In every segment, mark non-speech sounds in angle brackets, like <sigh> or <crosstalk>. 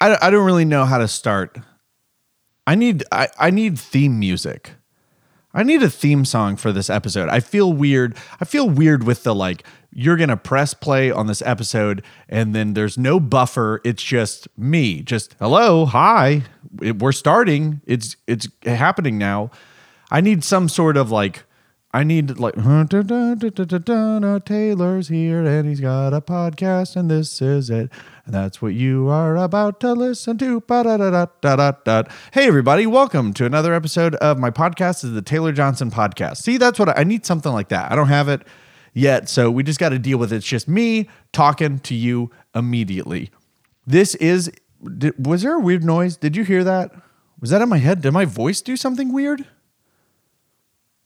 I, I don't really know how to start. I need I, I need theme music. I need a theme song for this episode. I feel weird. I feel weird with the like you're going to press play on this episode and then there's no buffer. It's just me. Just hello, hi. We're starting. It's it's happening now. I need some sort of like I need like Taylor's here and he's got a podcast and this is it. And that's what you are about to listen to. Hey everybody, welcome to another episode of my podcast is the Taylor Johnson podcast. See, that's what I, I need something like that. I don't have it yet, so we just got to deal with it. It's just me talking to you immediately. This is did, was there a weird noise? Did you hear that? Was that in my head? Did my voice do something weird?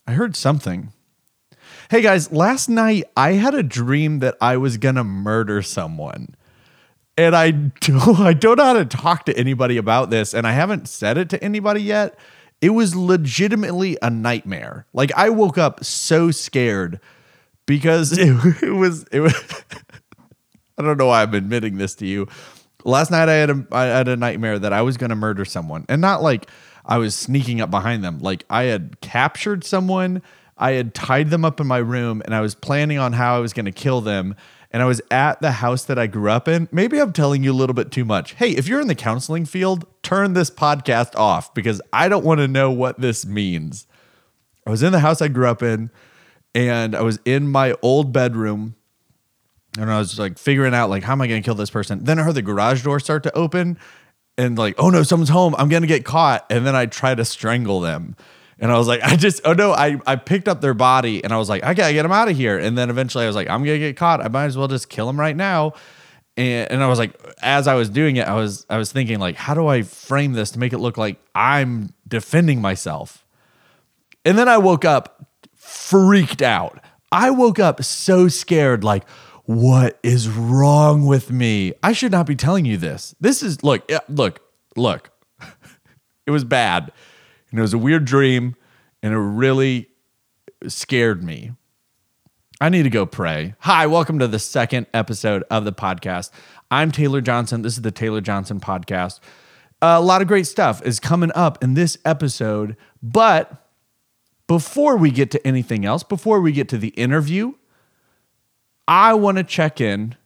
I heard something. Hey guys, last night I had a dream that I was gonna murder someone. And I don't, <laughs> I don't know how to talk to anybody about this, and I haven't said it to anybody yet. It was legitimately a nightmare. Like I woke up so scared because it, <laughs> it was it was <laughs> I don't know why I'm admitting this to you. Last night I had a I had a nightmare that I was gonna murder someone. And not like I was sneaking up behind them. Like I had captured someone, I had tied them up in my room, and I was planning on how I was going to kill them. And I was at the house that I grew up in. Maybe I'm telling you a little bit too much. Hey, if you're in the counseling field, turn this podcast off because I don't want to know what this means. I was in the house I grew up in, and I was in my old bedroom and I was like figuring out like how am I going to kill this person. Then I heard the garage door start to open and like, oh no, someone's home. I'm gonna get caught. And then I try to strangle them. And I was like, <laughs> I just, oh no, I, I picked up their body and I was like, I gotta get them out of here. And then eventually I was like, I'm gonna get caught. I might as well just kill them right now. And, and I was like, as I was doing it, I was I was thinking like, how do I frame this to make it look like I'm defending myself? And then I woke up freaked out. I woke up so scared, like, what is wrong with me? I should not be telling you this. This is look, look, look. <laughs> it was bad. And it was a weird dream and it really scared me. I need to go pray. Hi, welcome to the second episode of the podcast. I'm Taylor Johnson. This is the Taylor Johnson podcast. a lot of great stuff is coming up in this episode, but before we get to anything else, before we get to the interview, I want to check in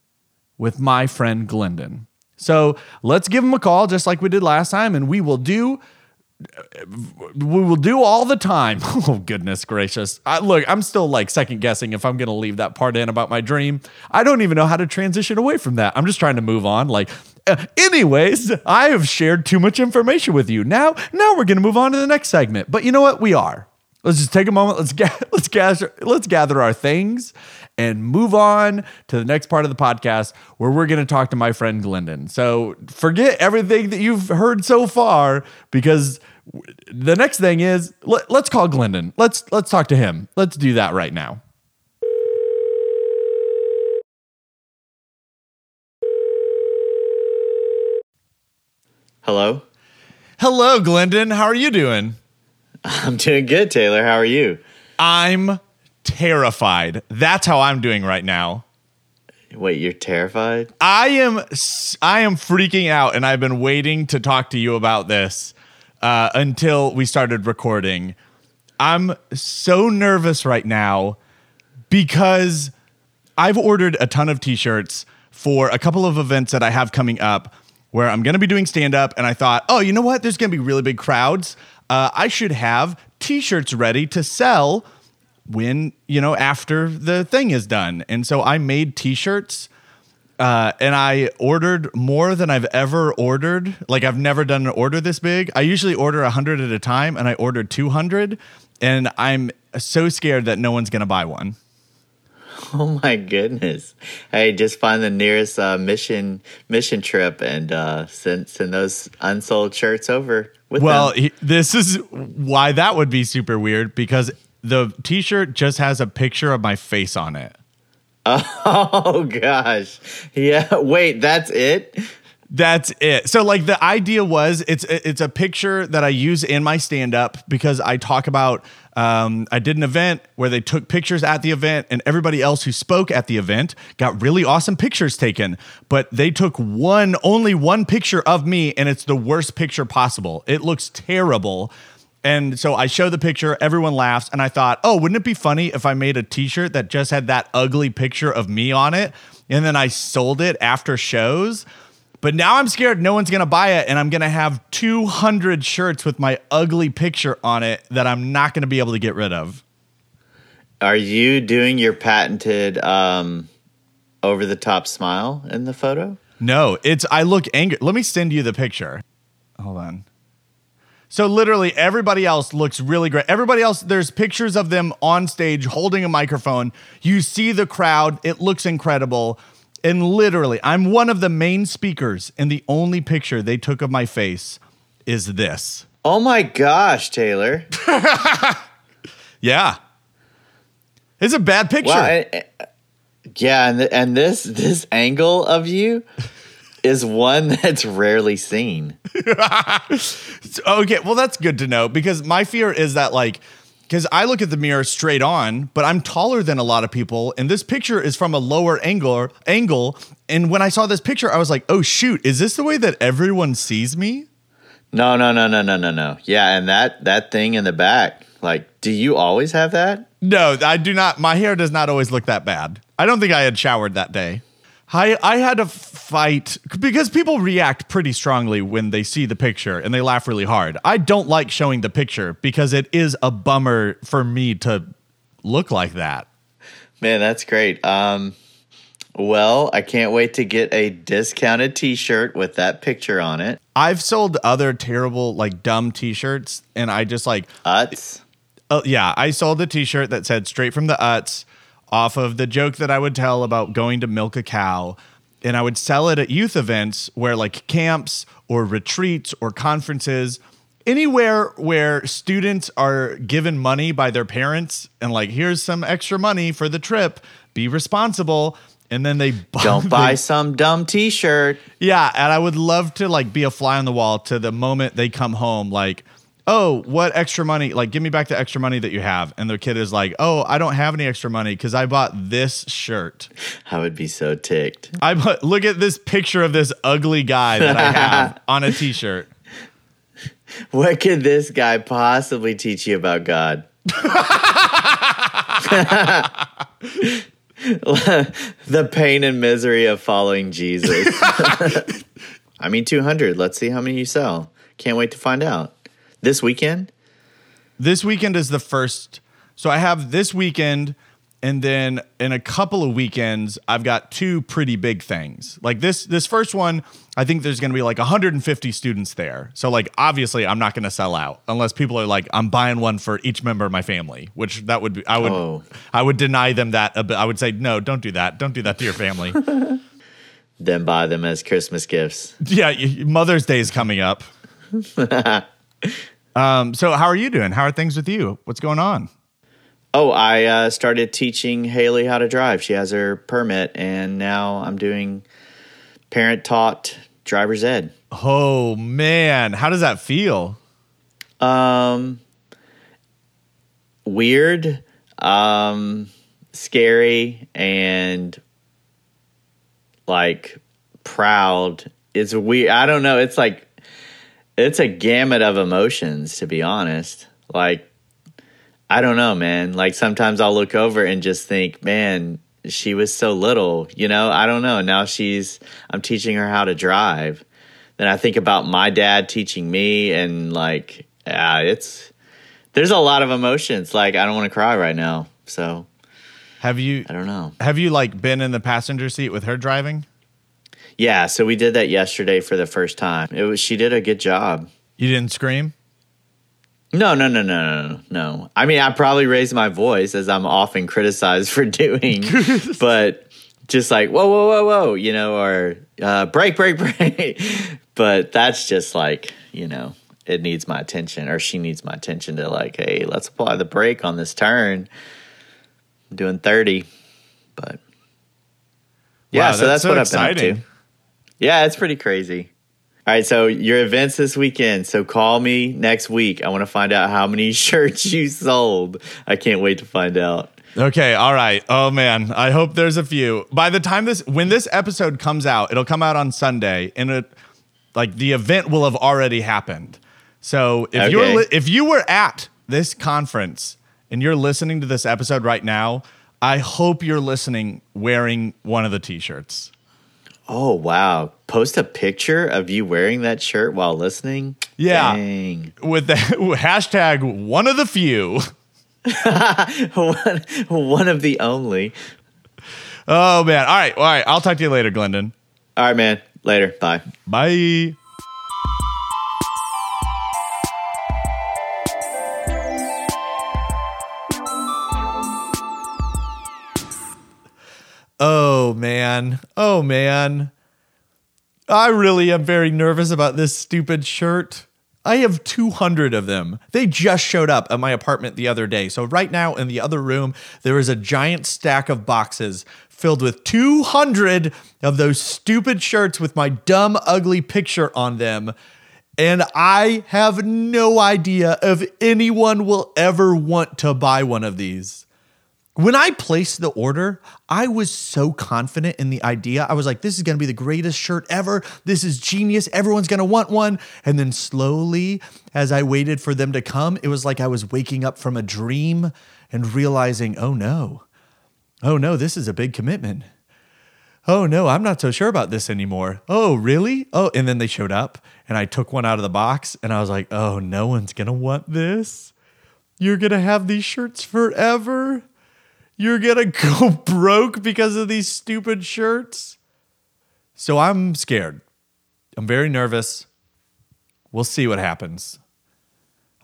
with my friend Glendon. So let's give him a call just like we did last time, and we will do we will do all the time. <laughs> Oh goodness gracious! I, look, I'm still like second guessing if I'm going to leave that part in about my dream. I don't even know how to transition away from that. I'm just trying to move on. Like, uh, anyways, I have shared too much information with you. Now, now we're going to move on to the next segment. But you know what? We are. Let's just take a moment. Let's ga- <laughs> let's gather let's gather our things and move on to the next part of the podcast where we're going to talk to my friend Glendon. So forget everything that you've heard so far because the next thing is let, us call Glendon. Let's let's talk to him. Let's do that right now. Hello. Hello, Glendon. How are you doing? I'm doing good, Taylor. How are you? I'm terrified. That's how I'm doing right now. Wait, you're terrified? I am I am freaking out and I've been waiting to talk to you about this uh, until we started recording. I'm so nervous right now because I've ordered a ton of t-shirts for a couple of events that I have coming up where I'm going to be doing stand up and I thought, "Oh, you know what? There's going to be really big crowds. Uh, I should have t-shirts ready to sell when you know after the thing is done and so i made t-shirts uh, and i ordered more than i've ever ordered like i've never done an order this big i usually order 100 at a time and i ordered 200 and i'm so scared that no one's gonna buy one <laughs> Oh my goodness! Hey, just find the nearest uh, mission mission trip and uh, send send those unsold shirts over. well, he, this is why that would be super weird because the t-shirt just has a picture of my face on it. <laughs> Oh gosh. Yeah, wait, that's it? That's it. So like the idea was it's it's a picture that I use in my stand up because I talk about um, I did an event where they took pictures at the event and everybody else who spoke at the event got really awesome pictures taken, but they took one only one picture of me and it's the worst picture possible. It looks terrible. And so I show the picture, everyone laughs, and I thought, oh, wouldn't it be funny if I made a t shirt that just had that ugly picture of me on it? And then I sold it after shows. But now I'm scared no one's gonna buy it, and I'm gonna have 200 shirts with my ugly picture on it that I'm not gonna be able to get rid of. Are you doing your patented um, over the top smile in the photo? No, it's I look angry. Let me send you the picture. Hold on. So literally everybody else looks really great. Everybody else, there's pictures of them on stage holding a microphone. You see the crowd, it looks incredible. And literally, I'm one of the main speakers, and the only picture they took of my face is this. Oh my gosh, Taylor. <laughs> Yeah. It's a bad picture. Wow. I- I- yeah, and th- and this this angle of you is one <laughs> that's rarely seen. <laughs> Okay, well that's good to know because my fear is that like because I look at the mirror straight on, but I'm taller than a lot of people, and this picture is from a lower angle angle. And when I saw this picture, I was like, "Oh shoot, is this the way that everyone sees me?" No, no, no, no, no, no, no. Yeah, and that that thing in the back. Like, do you always have that? No, I do not. My hair does not always look that bad. I don't think I had showered that day. I I had to fight because people react pretty strongly when they see the picture and they laugh really hard. I don't like showing the picture because it is a bummer for me to look like that. Man, that's great. Um, well, I can't wait to get a discounted T-shirt with that picture on it. I've sold other terrible like dumb t-shirts and I just like Utz. Oh yeah, I sold a T-shirt that said "straight from the Uts" off of the joke that I would tell about going to milk a cow, and I would sell it at youth events where like camps or retreats or conferences, anywhere where students are given money by their parents and like here's some extra money for the trip, be responsible. And then they <laughs> buy, Don't buy they- some dumb T-shirt. yeah, and I would love to like be a fly on the wall to the moment they come home, like, oh, what extra money? Like, give me back the extra money that you have. And the kid is like, oh, I don't have any extra money because I bought this shirt. I would be so ticked. I bought, look at this picture of this ugly guy that I have <laughs> on a t-shirt. What could this guy possibly teach you about God? <laughs> the pain and misery of following Jesus. <laughs> I mean, 200. Let's see how many you sell. Can't wait to find out. This weekend? This weekend is the first. So I have this weekend, and then in a couple of weekends, I've got two pretty big things. Like this, this first one, I think there's going to be like 150 students there. So like obviously, I'm not going to sell out unless people are like, I'm buying one for each member of my family. Which that would be, I would, Oh. I would deny them that. a bit. I would say no, don't do that. Don't do that to your family. <laughs> Then buy them as Christmas gifts. yeah, Mother's Day is coming up. <laughs> um. So how are you doing? How are things with you? What's going on? Oh, I uh, started teaching Haley how to drive. She has her permit, and now I'm doing parent taught driver's ed. Oh man, how does that feel? Um, weird, um, scary, and like proud. It's weird. I don't know. It's like it's a gamut of emotions, to be honest. Like I don't know, man. Like sometimes I'll look over and just think, man, she was so little, you know? I don't know. Now she's I'm teaching her how to drive. Then I think about my dad teaching me and like yeah, it's there's a lot of emotions. Like I don't want to cry right now. So, Have you I don't know. have you like been in the passenger seat with her driving? Yeah, so we did that yesterday for the first time. It was she did a good job. You didn't scream? No, no, no, no, no, no. I mean, I probably raised my voice as I'm often criticized <laughs> for doing, <laughs> but just like whoa, whoa, whoa, whoa, you know, or uh, brake, brake, <laughs> brake. but that's just like you know, it needs my attention, or she needs my attention to like, hey, let's apply the brake on this turn. I'm doing thirty, but yeah, Wow, so that's, so what exciting. I've been up to. Yeah, it's pretty crazy. All right, so your events this weekend. So call me next week. I want to find out how many <laughs> shirts you sold. I can't wait to find out. Okay, all right. Oh man, I hope there's a few. By the time this when this episode comes out, it'll come out on Sunday and it like the event will have already happened. So if Okay. you're li- if you were at this conference and you're listening to this episode right now, I hope you're listening wearing one of the t-shirts. Oh wow! Post a picture of you wearing that shirt while listening. Yeah. Dang. With the <laughs> hashtag one of the few. <laughs> one, one of the only. Oh man. All right. All right. I'll talk to you later, Glendon. All right, man. Later. Bye. Bye. Oh man. Oh man. I really am very nervous about this stupid shirt. I have 200 of them. They just showed up at my apartment the other day. So, right now in the other room, there is a giant stack of boxes filled with 200 of those stupid shirts with my dumb, ugly picture on them. And I have no idea if anyone will ever want to buy one of these. When I placed the order, I was so confident in the idea. I was like, this is going to be the greatest shirt ever. This is genius. Everyone's going to want one. And then slowly, as I waited for them to come, it was like I was waking up from a dream and realizing, oh no, oh no, this is a big commitment. Oh no, I'm not so sure about this anymore. Oh, really? Oh, and then they showed up and I took one out of the box and I was like, oh, no one's going to want this. You're going to have these shirts forever. You're going <laughs> to go broke because of these stupid shirts. So I'm scared. I'm very nervous. We'll see what happens.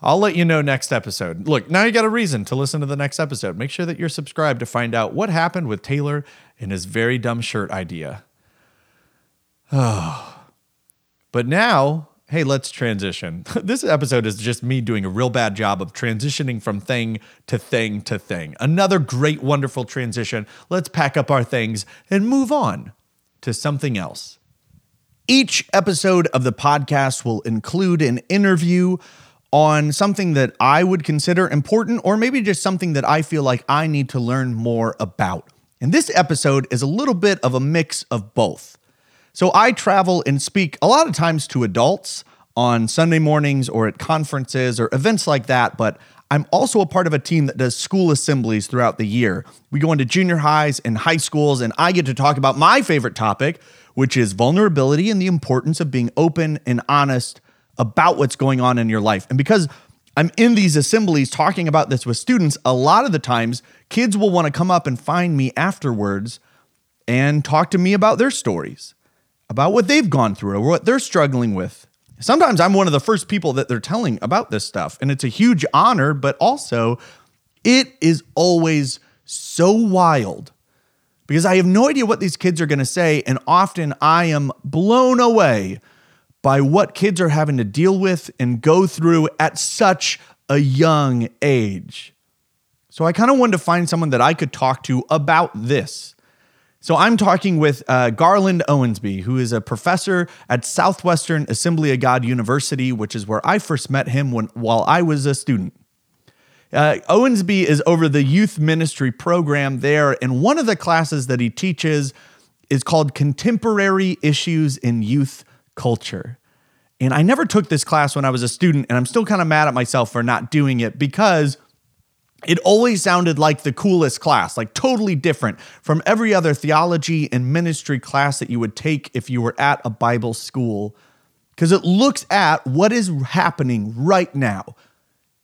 I'll let you know next episode. Look, now you got a reason to listen to the next episode. Make sure that you're subscribed to find out what happened with Taylor and his very dumb shirt idea. Oh. <sighs> But now, hey, let's transition. <laughs> this episode is just me doing a real bad job of transitioning from thing to thing to thing. Another great, wonderful transition. Let's pack up our things and move on to something else. Each episode of the podcast will include an interview on something that I would consider important, or maybe just something that I feel like I need to learn more about. And this episode is a little bit of a mix of both. So I travel and speak a lot of times to adults on Sunday mornings or at conferences or events like that, but I'm also a part of a team that does school assemblies throughout the year. We go into junior highs and high schools, and I get to talk about my favorite topic, which is vulnerability and the importance of being open and honest about what's going on in your life. And because I'm in these assemblies talking about this with students, a lot of the times kids will want to come up and find me afterwards and talk to me about their stories, about what they've gone through or what they're struggling with. Sometimes I'm one of the first people that they're telling about this stuff, and it's a huge honor, but also it is always so wild because I have no idea what these kids are going to say, and often I am blown away by what kids are having to deal with and go through at such a young age. So I kind of wanted to find someone that I could talk to about this. So I'm talking with uh, Garland Owensby, who is a professor at Southwestern Assembly of God University, which is where I first met him when while I was a student. Uh, Owensby is over the youth ministry program there, and one of the classes that he teaches is called Contemporary Issues in Youth Culture. And I never took this class when I was a student, and I'm still kind of mad at myself for not doing it because it always sounded like the coolest class, like totally different from every other theology and ministry class that you would take if you were at a Bible school. Because it looks at what is happening right now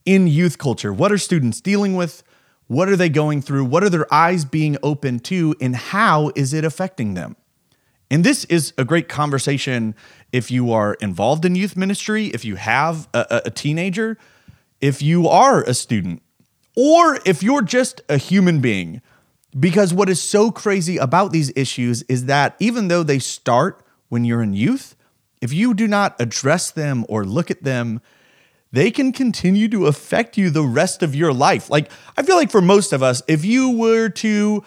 in youth culture. What are students dealing with? What are they going through? What are their eyes being open to? And how is it affecting them? And this is a great conversation if you are involved in youth ministry, if you have a, a- teenager, if you are a student, or if you're just a human being. Because what is so crazy about these issues is that even though they start when you're in youth, if you do not address them or look at them, they can continue to affect you the rest of your life. Like, I feel like for most of us, if you were to,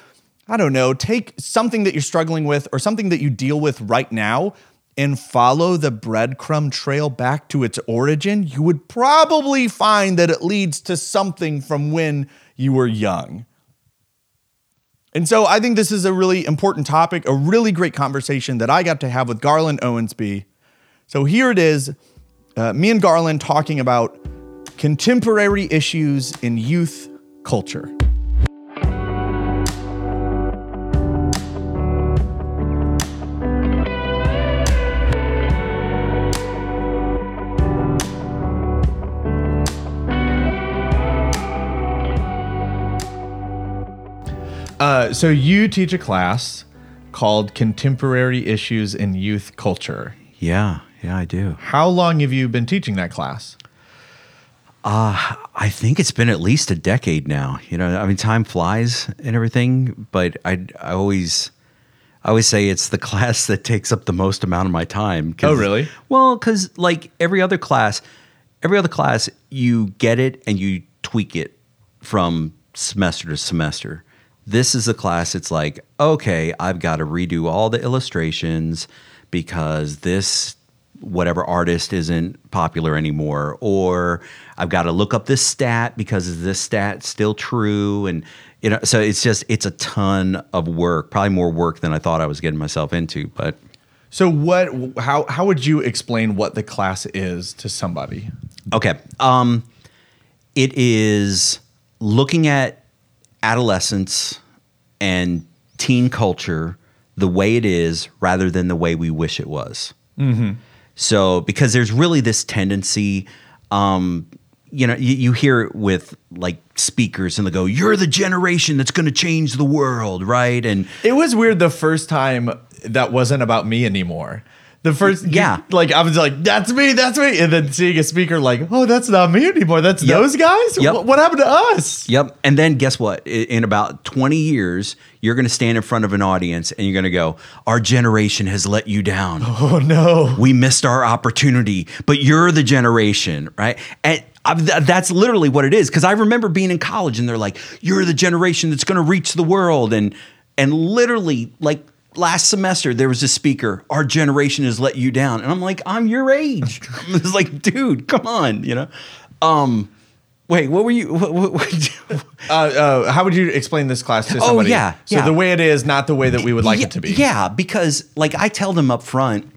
I don't know, take something that you're struggling with or something that you deal with right now and follow the breadcrumb trail back to its origin, you would probably find that it leads to something from when you were young. And so I think this is a really important topic, a really great conversation that I got to have with Garland Owensby. So here it is uh, me and Garland talking about contemporary issues in youth culture. Uh, so you teach a class called Contemporary Issues in Youth Culture. Yeah, yeah, I do. How long have you been teaching that class? I think it's been at least a decade now. You know, I mean, time flies and everything, but I, I always, I always say it's the <laughs> class that takes up the most amount of my time. Oh, really? Well, because like every other class, every other class, you get it and you tweak it from semester to semester. This is a class. It's like, okay, I've got to redo all the illustrations because this whatever artist isn't popular anymore or i've got to look up this stat because is this stat still true and you know so it's just it's a ton of work probably more work than i thought i was getting myself into but So what how how would you explain what the class is to somebody? okay um it is looking at adolescence and teen culture the way it is rather than the way we wish it was So, because there's really this tendency, um, you know, you, you hear it with like speakers and they go, You're the generation that's going to change the world, right? And It was weird the first time that wasn't about me anymore. The first, Yeah. like I was like, "That's me, that's me," and then seeing a speaker like, "Oh, that's not me anymore. That's Yep. those guys. Yep. What, what happened to us?" Yep. And then guess what? In about 20 years, you're going to stand in front of an audience and you're going to go, Our generation has let you down. <laughs> Oh no! we missed our opportunity, but you're the generation, right? And th- that's literally what it is. Because I remember being in college, and they're like, "You're the generation that's going to reach the world," and and literally, like last semester, there was a speaker, "Our generation has let you down," and I'm like, "I'm your age." <laughs> it's like, dude, come on, you know. Um, wait, what were you? <laughs> What, what, what, Uh, uh, how would you explain this class to somebody Oh, yeah, So yeah. the way it is, not the way that we would like yeah, it to be. Yeah, because like I tell them up front,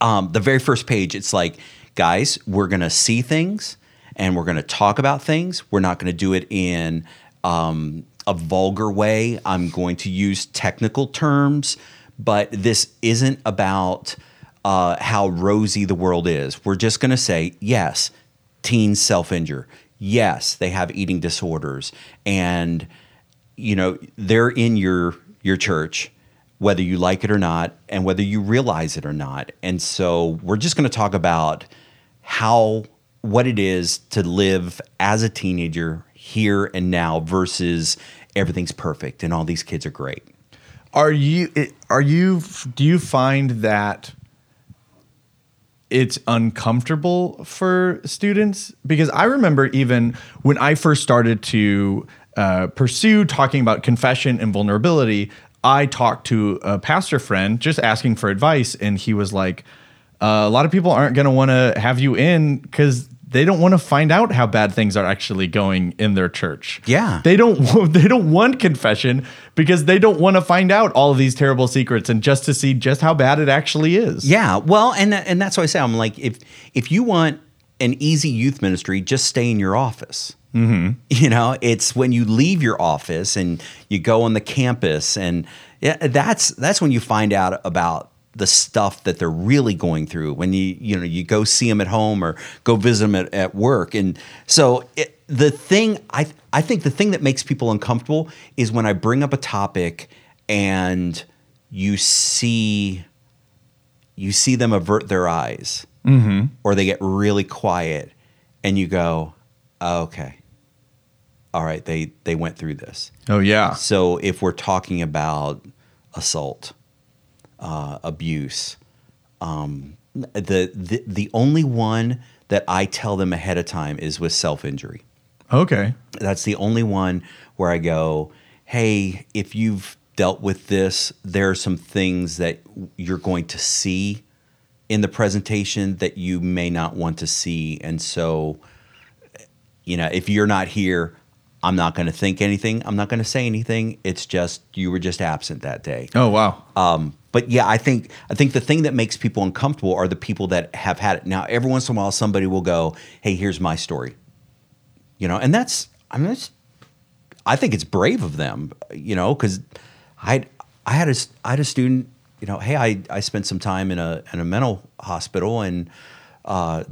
um, the very first page, it's like, guys, we're gonna see things and we're gonna talk about things. We're not gonna do it in um, a vulgar way. I'm going to use technical terms, but this isn't about uh, how rosy the world is. We're just gonna say, yes, teens self injure. Yes, they have eating disorders, and you know they're in your your church whether you like it or not and whether you realize it or not and so we're just going to talk about how what it is to live as a teenager here and now versus everything's perfect and all these kids are great Are you? Are you? Do you find that it's uncomfortable for students? Because I remember even when I first started to uh, pursue talking about confession and vulnerability, I talked to a pastor friend just asking for advice, and he was like, uh, "A lot of people aren't going to want to have you in because." They don't want to find out how bad things are actually going in their church. Yeah. They don't <laughs> they don't want confession because they don't want to find out all of these terrible secrets and just to see just how bad it actually is. yeah well and and that's why i say i'm like if if you want an easy youth ministry just stay in your office mm-hmm. you know it's when you leave your office and you go on the campus and yeah, that's that's when you find out about the stuff that they're really going through when you you know you go see them at home or go visit them at, at work. And so it, the thing i i think the thing that makes people uncomfortable is when i bring up a topic and you see you see them avert their eyes mm-hmm. or they get really quiet and you go "Oh, okay. All right. They they went through this. Oh yeah. so if we're talking about assault uh, abuse um, the, the the only one that i tell them ahead of time is with self-injury Okay. that's the only one where I go, hey, if you've dealt with this, there are some things that you're going to see in the presentation that you may not want to see. And so, you know, if you're not here, I'm not going to think anything. I'm not going to say anything. It's just you were just absent that day. Oh wow. Um, but yeah, I think I think the thing that makes people uncomfortable are the people that have had it. Now, every once in a while, somebody will go, "Hey, here's my story," you know, and that's I mean, it's, I think it's brave of them, you know, because I I had a I had a student, you know, hey, I I spent some time in a in a mental hospital, and uh,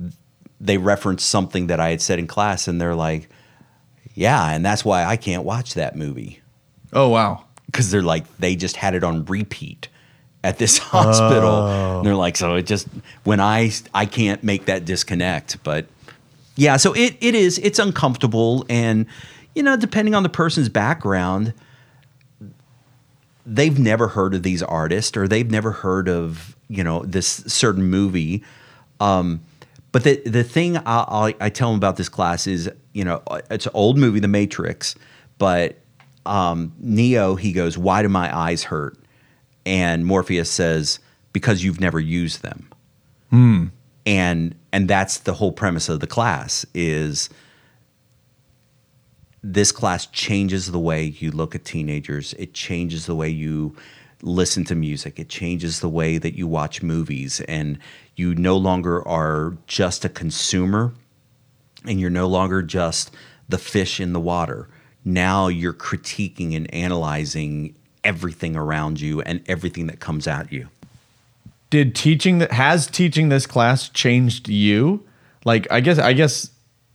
they referenced something that I had said in class, and they're like, "Yeah," and that's why I can't watch that movie Oh wow. because they're like they just had it on repeat at this <laughs> hospital. Oh. And they're like, so it just when I I can't make that disconnect. But yeah, so it it is it's uncomfortable, and you know, depending on the person's background, they've never heard of these artists or they've never heard of you know this certain movie. Um, but the the thing I, I, I tell them about this class is you know it's an old movie, The Matrix, but um, Neo he goes, "Why do my eyes hurt?" And Morpheus says, "Because you've never used them." And and that's the whole premise of the class is this class changes the way you look at teenagers. It changes the way you listen to music. It changes the way that you watch movies. And you no longer are just a consumer and you're no longer just the fish in the water. Now you're critiquing and analyzing everything around you and everything that comes at you. Did teaching that has teaching this class changed you? Like I guess I guess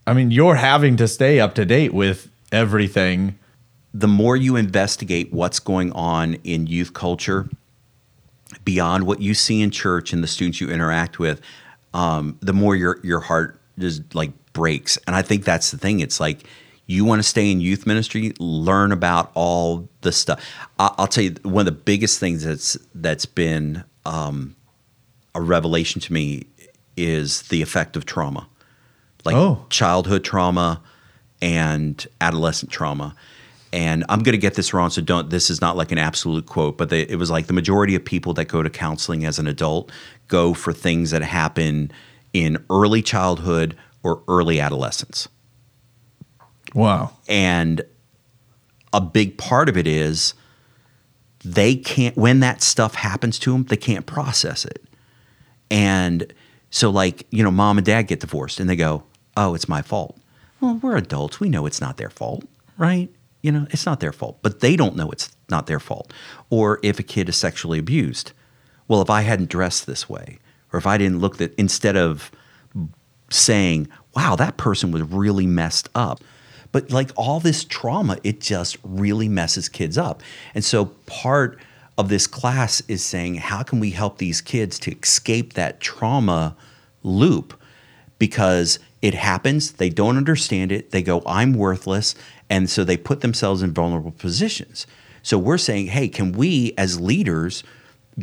I mean you're having to stay up to date with everything. The more you investigate what's going on in youth culture beyond what you see in church and the students you interact with, um, the more your your heart just like breaks. And I think that's the thing. It's like you want to stay in youth ministry, learn about all the stuff. I, I'll tell you one of the biggest things that's that's been um, a revelation to me is the effect of trauma, like Oh. childhood trauma and adolescent trauma. And I'm going to get this wrong, so don't. This is not like an absolute quote, but they, it was like the majority of people that go to counseling as an adult go for things that happen in early childhood or early adolescence. Wow. And a big part of it is they can't, when that stuff happens to them, they can't process it. And so, like, you know, mom and dad get divorced and they go, oh, it's my fault. Well, we're adults. We know it's not their fault, right? You know, it's not their fault, but they don't know it's not their fault. Or if a kid is sexually abused, well, if I hadn't dressed this way, or if I didn't look that, instead of saying, wow, that person was really messed up. But like all this trauma, it just really messes kids up. And so part of this class is saying, how can we help these kids to escape that trauma loop? Because it happens, they don't understand it, they go, I'm worthless. And so they put themselves in vulnerable positions. So we're saying, hey, can we as leaders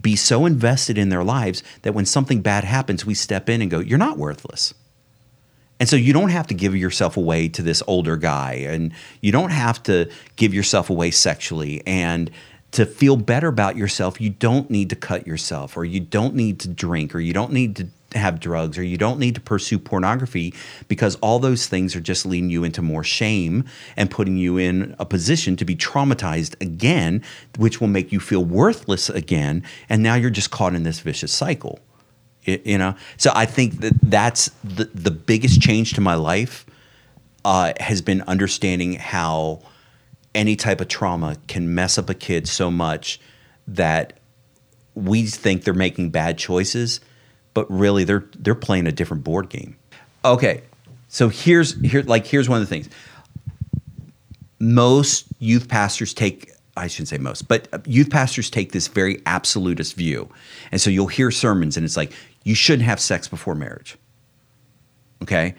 be so invested in their lives that when something bad happens, we step in and go, you're not worthless. And so you don't have to give yourself away to this older guy, and you don't have to give yourself away sexually. And to feel better about yourself, you don't need to cut yourself, or you don't need to drink, or you don't need to have drugs, or you don't need to pursue pornography because all those things are just leading you into more shame and putting you in a position to be traumatized again, which will make you feel worthless again. And now you're just caught in this vicious cycle. Y- you know so i think that that's the, the biggest change to my life uh, has been understanding how any type of trauma can mess up a kid so much that we think they're making bad choices but really they're they're playing a different board game okay so here's here like here's one of the things most youth pastors take I shouldn't say most, but uh, youth pastors take this very absolutist view. And so you'll hear sermons and it's like you shouldn't have sex before marriage. Okay?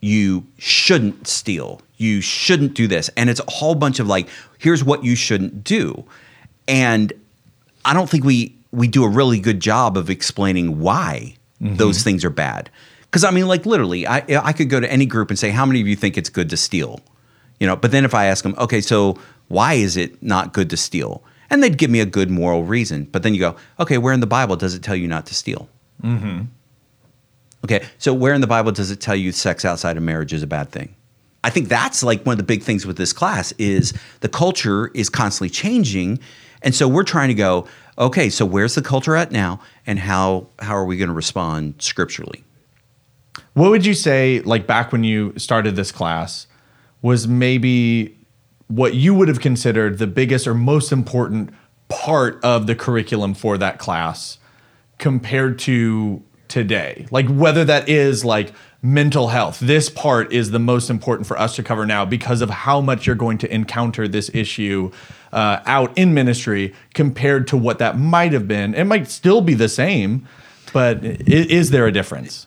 You shouldn't steal. You shouldn't do this. And it's a whole bunch of like here's what you shouldn't do. And I don't think we we do a really good job of explaining why those things are bad. Because I mean, like literally, I I could go to any group and say, how many of you think it's good to steal? You know, but then if I ask them, okay, so why is it not good to steal? And they'd give me a good moral reason. But then you go, okay, where in the Bible does it tell you not to steal? Mm-hmm. Okay, so where in the Bible does it tell you sex outside of marriage is a bad thing? I think that's like one of the big things with this class is the culture is constantly changing. And so we're trying to go, okay, so where's the culture at now and how how are we going to respond scripturally? What would you say, like back when you started this class, was maybe what you would have considered the biggest or most important part of the curriculum for that class compared to today? Like whether that is like mental health. This part is the most important for us to cover now because of how much you're going to encounter this issue uh, out in ministry compared to what that might have been. It might still be the same, but i- is there a difference?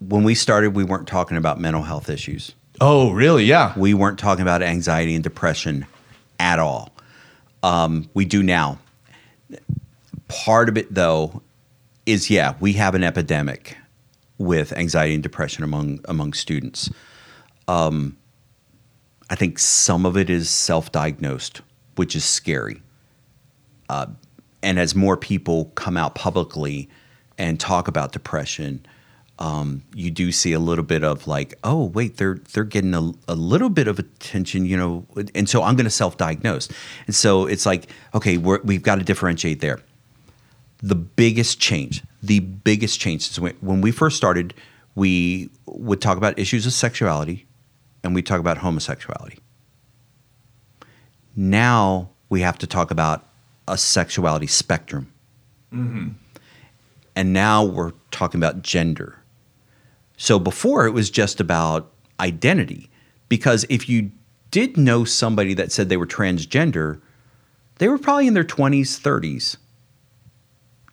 When we started, we weren't talking about mental health issues. Oh, really? Yeah. We weren't talking about anxiety and depression at all. Um, we do now. Part of it, though, is yeah, we have an epidemic with anxiety and depression among among students. Um, I think some of it is self-diagnosed, which is scary. Uh, and as more people come out publicly and talk about depression, um, you do see a little bit of like, oh wait, they're they're getting a, a little bit of attention, you know, and so I'm going to self-diagnose, and so it's like, okay, we're, we've got to differentiate there. The biggest change, the biggest change is when, when we first started, we would talk about issues of sexuality, and we talk about homosexuality. Now we have to talk about a sexuality spectrum. Mm-hmm. And now we're talking about gender. So before it was just about identity. Because if you did know somebody that said they were transgender, they were probably in their 20s, 30s.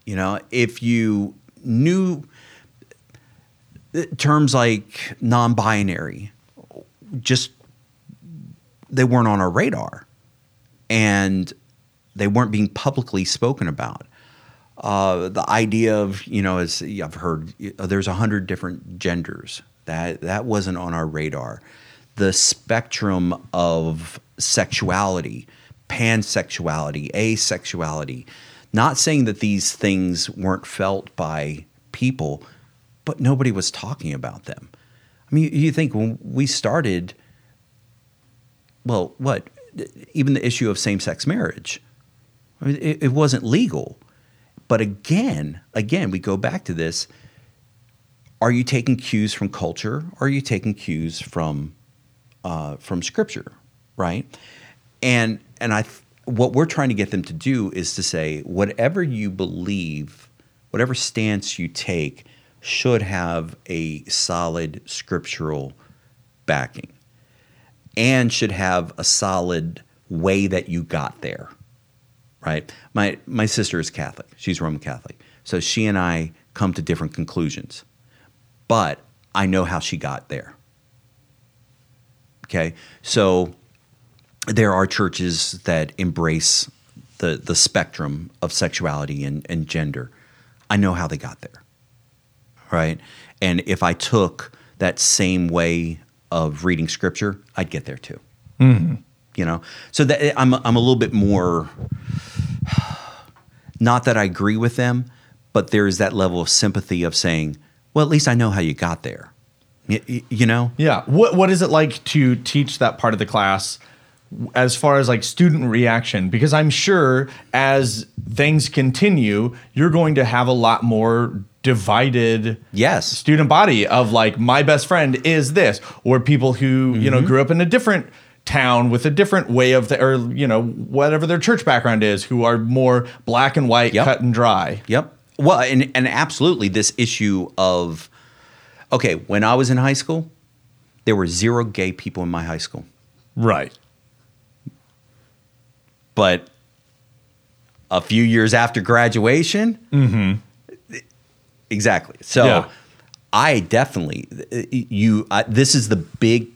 You know, if you knew uh, terms like non binary, just they weren't on our radar and they weren't being publicly spoken about. Uh, the idea of you know, as I've heard, uh, there's a hundred different genders. That that wasn't on our radar. The spectrum of sexuality, pansexuality, asexuality. Not saying that these things weren't felt by people, but nobody was talking about them. I mean, you think when we started, well, what? Even the issue of same sex marriage, I mean, it, it wasn't legal. But again, again, we go back to this. Are you taking cues from culture? Or are you taking cues from uh, from scripture, right? And and I, what we're trying to get them to do is to say whatever you believe, whatever stance you take, should have a solid scriptural backing, and should have a solid way that you got there right? My my sister is Catholic. She's Roman Catholic. So she and I come to different conclusions. But I know how she got there. Okay? So there are churches that embrace the the spectrum of sexuality and, and gender. I know how they got there. Right? And if I took that same way of reading scripture, I'd get there too. Mm-hmm. You know? So that I'm I'm a little bit more not that I agree with them, but there is that level of sympathy of saying, well, at least I know how you got there. Y- y- You know? Yeah. What What is it like to teach that part of the class? As far as like student reaction, because I'm sure as things continue, you're going to have a lot more divided Yes. student body of like my best friend is this or people who you know mm-hmm. grew up in a different town with a different way of the, or you know whatever their church background is who are more black and white Yep. cut and dry Yep. Well, and, and absolutely this issue of, okay, when I was in high school, there were zero gay people in my high school. right But a few years after graduation, mm-hmm. exactly. So Yeah. I definitely you. I, this is the big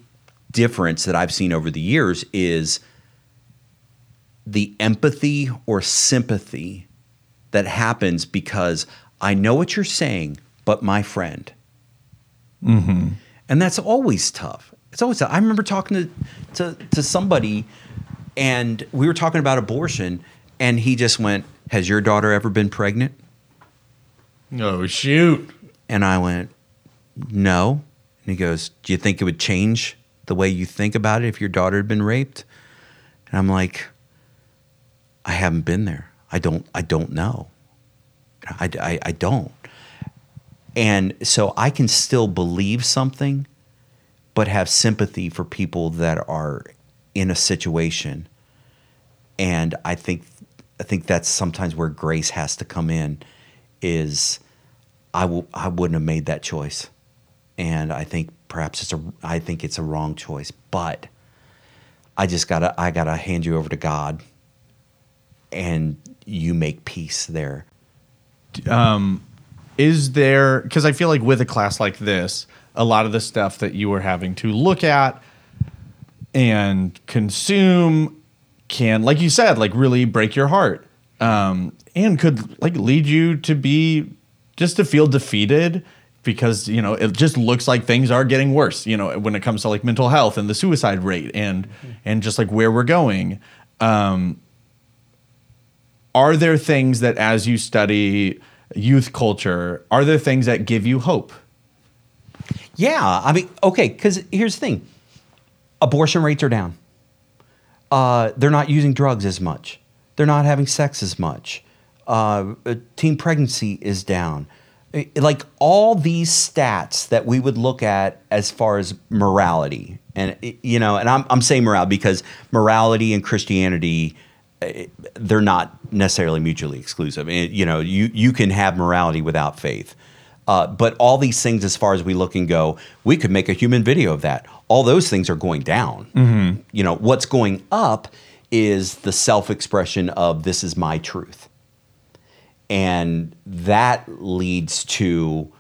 difference that I've seen over the years is the empathy or sympathy that happens because I know what you're saying, but my friend. Mm-hmm. And that's always tough. It's always tough. I remember talking to, to, to somebody and we were talking about abortion, and he just went, "Has your daughter ever been pregnant?" Oh shoot. And I went, "No." And he goes, "Do you think it would change the way you think about it if your daughter had been raped?" And I'm like, "I haven't been there. I don't. I don't know. I, I, I don't." And so I can still believe something, but have sympathy for people that are in a situation. And I think I think that's sometimes where grace has to come in is I w- I wouldn't have made that choice. And I think perhaps it's a I think it's a wrong choice, but I just got to I got to hand you over to God and you make peace there. Um, is there because i feel like with a class like this a lot of the stuff that you were having to look at and consume can like you said like really break your heart um, and could like lead you to be just to feel defeated because you know it just looks like things are getting worse you know when it comes to like mental health and the suicide rate and and just like where we're going. Um, are there things that as you study youth culture are there things that give you hope? Yeah, I mean, okay, because here's the thing: abortion rates are down. Uh, they're not using drugs as much. They're not having sex as much. Uh, teen pregnancy is down. Like all these stats that we would look at as far as morality, and you know, and I'm I'm saying morality because morality and Christianity they're not necessarily mutually exclusive. You know, you you can have morality without faith. Uh, but all these things, as far as we look and go, we could make a human video of that. All those things are going down. You know, what's going up is the self expression of this is my truth. And that leads to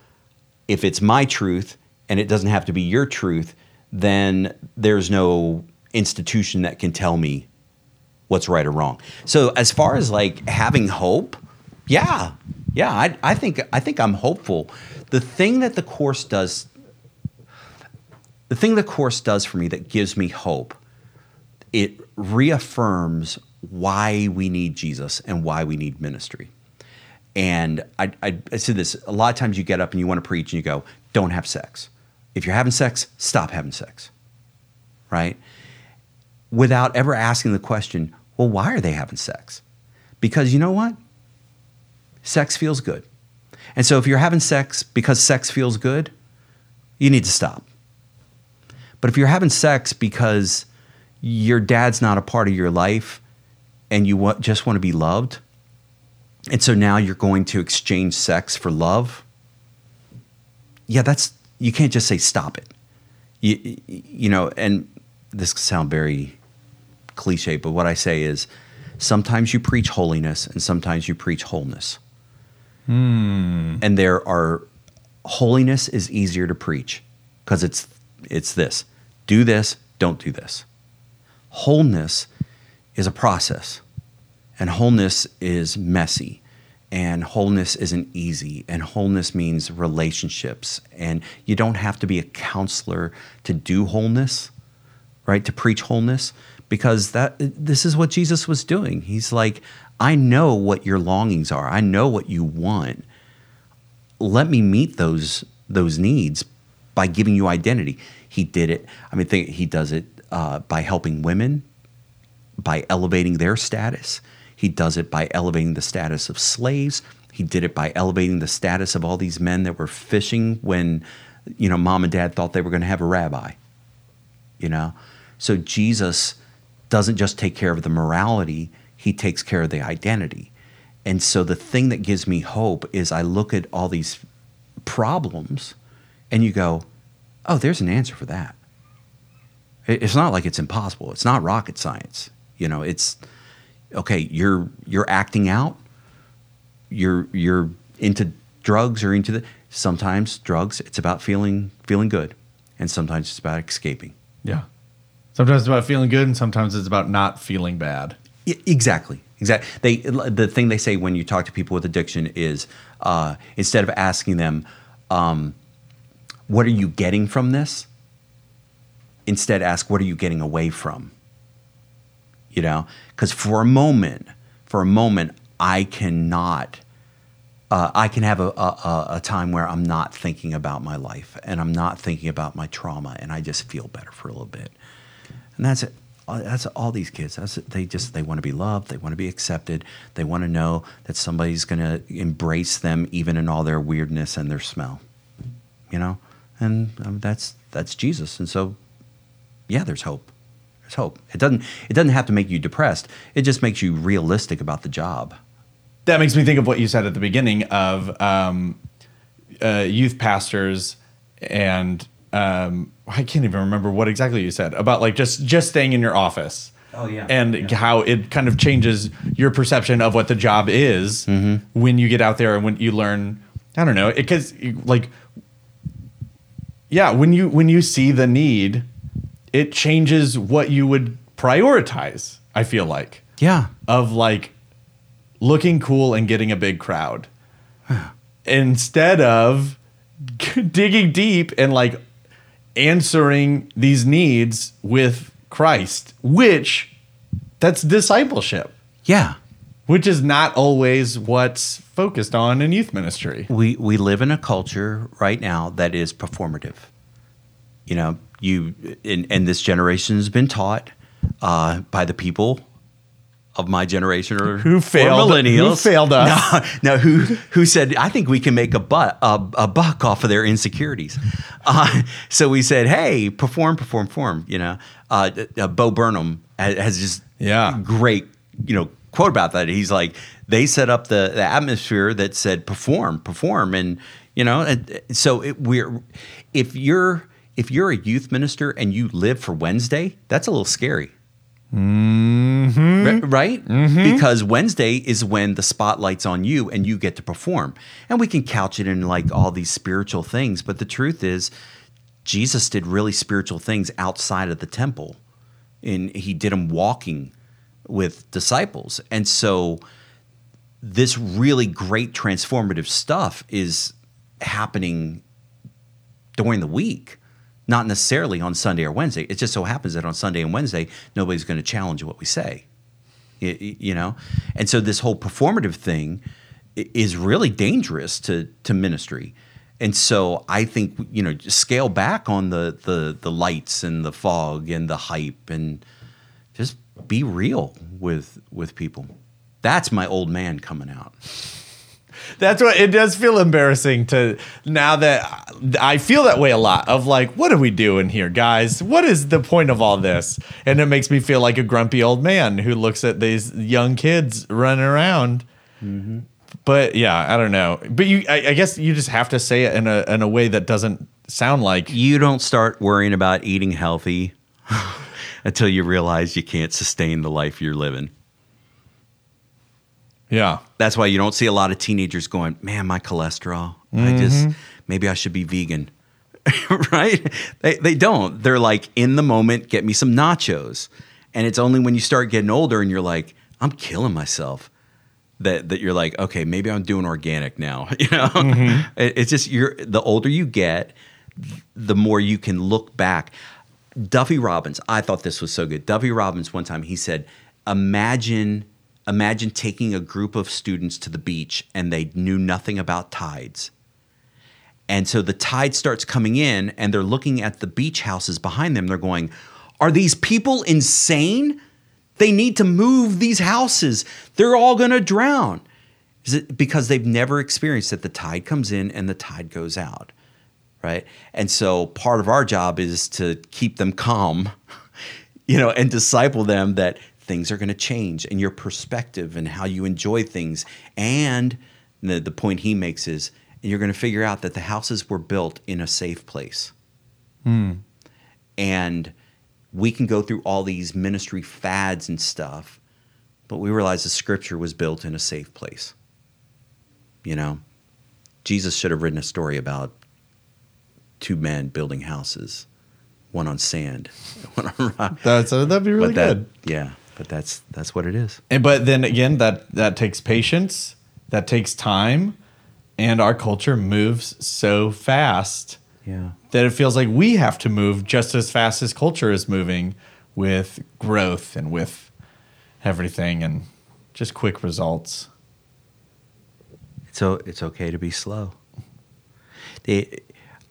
if it's my truth and it doesn't have to be your truth, then there's no institution that can tell me what's right or wrong. So as far as like having hope, yeah, yeah, I, I think I think I'm hopeful. The thing that the course does, the thing the course does for me that gives me hope, it reaffirms why we need Jesus and why we need ministry. And I, I, I said this a lot of times you get up and you want to preach and you go, don't have sex. If you're having sex, stop having sex. Right? Without ever asking the question, well, why are they having sex? Because you know what? Sex feels good. And so if you're having sex because sex feels good, you need to stop. But if you're having sex because your dad's not a part of your life and you just want to be loved, and so now you're going to exchange sex for love, yeah, that's, you can't just say stop it. You, you know, and this could sound very cliche, but what I say is sometimes you preach holiness and sometimes you preach wholeness. Hmm. And there are holiness is easier to preach because it's it's this. Do this, don't do this. Wholeness is a process. And wholeness is messy. And wholeness isn't easy. And wholeness means relationships. And you don't have to be a counselor to do wholeness right to preach wholeness because that this is what Jesus was doing he's like I know what your longings are. I know what you want. Let me meet those those needs by giving you identity. He did it I mean think, he does it uh, by helping women by elevating their status. He does it by elevating the status of slaves. He did it by elevating the status of all these men that were fishing when you know mom and dad thought they were going to have a rabbi you know? So jesus doesn't just take care of the morality he takes care of the identity. And so the thing that gives me hope is i look at all these problems and you go oh there's an answer for that. It's not like it's impossible. It's not rocket science. You know it's okay you're you're acting out. You're you're into drugs or into the sometimes drugs it's about feeling feeling good. And sometimes it's about escaping. Yeah. Sometimes it's about feeling good, and sometimes it's about not feeling bad. Exactly. Exactly. They the thing they say when you talk to people with addiction is uh, instead of asking them, um, "What are you getting from this?" Instead, ask, "What are you getting away from?" you know, because for a moment, for a moment, I cannot. Uh, I can have a, a, a time where I'm not thinking about my life and I'm not thinking about my trauma, and I just feel better for a little bit. And that's it. That's all these kids. That's. They just they want to be loved. They want to be accepted. They want to know that somebody's going to embrace them, even in all their weirdness and their smell. You know, and um, that's that's Jesus. And so, yeah, there's hope. There's hope. It doesn't it doesn't have to make you depressed. It just makes you realistic about the job. That makes me think of what you said at the beginning of um, uh, youth pastors and um, I can't even remember what exactly you said about like just just staying in your office. Oh, yeah. and Yeah. how it kind of changes your perception of what the job is Mm-hmm. when you get out there and when you learn. I don't know because like yeah when you when you see the need, it changes what you would prioritize. I feel like Yeah. of like looking cool and getting a big crowd instead of <laughs> digging deep and like answering these needs with Christ, which that's discipleship, Yeah. which is not always what's focused on in youth ministry. we we live in a culture right now that is performative. You know, you and, and this generation has been taught uh, by the people of my generation or Who failed- or millennials who failed us. <laughs> No, no, who who said I think we can make a butt a, a buck off of their insecurities. <laughs> Uh, so we said, hey, perform, perform, perform. You know, uh, uh, Bo Burnham has, has just Yeah. great you know quote about that. He's like they set up the the atmosphere that said perform, perform, and you know, and so it, we're if you're if you're a youth minister and you live for Wednesday, that's a little scary. Mm-hmm. Ri- Right? Mm-hmm. Because Wednesday is when the spotlight's on you and you get to perform. And we can couch it in like all these spiritual things, but the truth is, Jesus did really spiritual things outside of the temple. And he did them walking with disciples. And so this really great transformative stuff is happening during the week, not necessarily on Sunday or Wednesday. It just so happens that on Sunday and Wednesday, nobody's going to challenge what we say. Y- y- You know, and so this whole performative thing is really dangerous to to ministry. And so I think you know scale back on the the the lights and the fog and the hype and just be real with with people. That's my old man coming out. That's what it does feel embarrassing to now that I feel that way a lot of like, what are we doing here, guys? What is the point of all this? And it makes me feel like a grumpy old man who looks at these young kids running around. Mm-hmm. But yeah, I don't know. But you, I, I guess you just have to say it in a in a way that doesn't sound like You don't start worrying about eating healthy <laughs> until you realize you can't sustain the life you're living. Yeah. That's why you don't see a lot of teenagers going, "Man, my cholesterol. I just mm-hmm. maybe I should be vegan." <laughs> right? They they don't. They're like in the moment, get me some nachos. And it's only when you start getting older and you're like, "I'm killing myself." That, that you're like okay maybe I'm doing organic now <laughs> you know mm-hmm. It- it's just you're the older you get the more you can look back Duffy Robbins, I thought this was so good. Duffy Robbins one time he said, "Imagine imagine taking a group of students to the beach and they knew nothing about tides. And so the tide starts coming in and they're looking at the beach houses behind them. They're going, "Are these people insane? They need to move these houses. They're all going to drown." Is it because they've never experienced that the tide comes in and the tide goes out? right? And so part of our job is to keep them calm, <laughs> you know, and disciple them that things are going to change and your perspective and how you enjoy things. And the, the point he makes is you're going to figure out that the houses were built in a safe place. And we can go through all these ministry fads and stuff, but we realize the scripture was built in a safe place. You know, Jesus should have written a story about two men building houses, one on sand, <laughs> one on rock. That's uh, that'd be really that, good. yeah, but that's that's what it is. And but then again, that that takes patience, that takes time, and our culture moves so fast Yeah, that it feels like we have to move just as fast as culture is moving with growth and with everything and just quick results. So it's okay to be slow. They,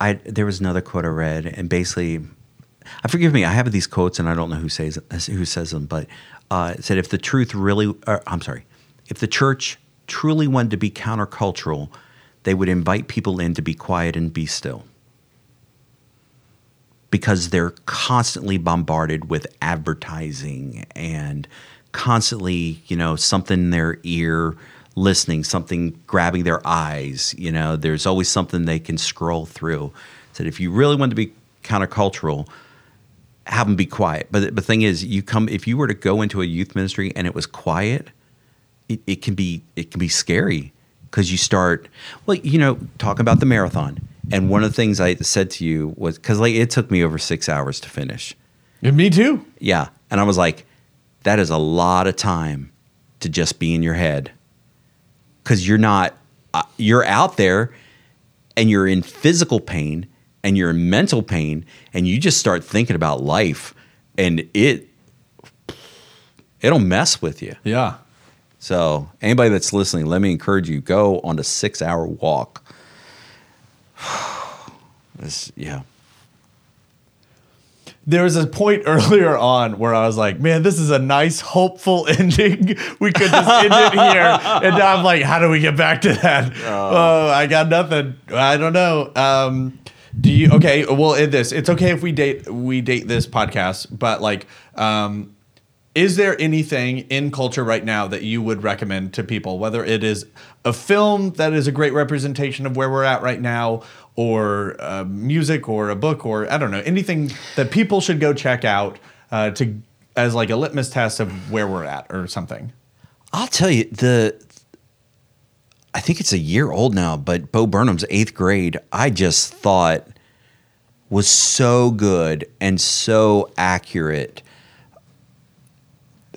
I there was another quote I read, and basically, I forgive me. I have these quotes, and I don't know who says who says them, but uh, said if the truth really, I'm sorry, if the church truly wanted to be countercultural, they would invite people in to be quiet and be still. Because they're constantly bombarded with advertising and constantly, you know, something in their ear listening, something grabbing their eyes. You know, there's always something they can scroll through. Said if you really want to be countercultural, have them be quiet. But the thing is, you come if you were to go into a youth ministry and it was quiet, it, it can be it can be scary because you start well, you know, talk about the marathon. And one of the things I said to you was because like it took me over six hours to finish. And me too. Yeah, and I was like, that is a lot of time to just be in your head because you're not uh, you're out there and you're in physical pain and you're in mental pain and you just start thinking about life and it it'll mess with you Yeah. so anybody that's listening let me encourage you go on a six hour walk <sighs> this, yeah There was a point <laughs> earlier on where I was like, man, this is a nice, hopeful <laughs> ending. We could just end it here. And now I'm like, how do we get back to that? Oh, I got nothing. I don't know. Um, do you okay? We'll end this. It's okay if we date we date this podcast, but like um is there anything in culture right now that you would recommend to people, whether it is a film that is a great representation of where we're at right now, or uh, music, or a book, or I don't know, anything that people should go check out uh, to as like a litmus test of where we're at, or something? I'll tell you the. I think it's a year old now, but Bo Burnham's eighth grade. I just thought was so good and so accurate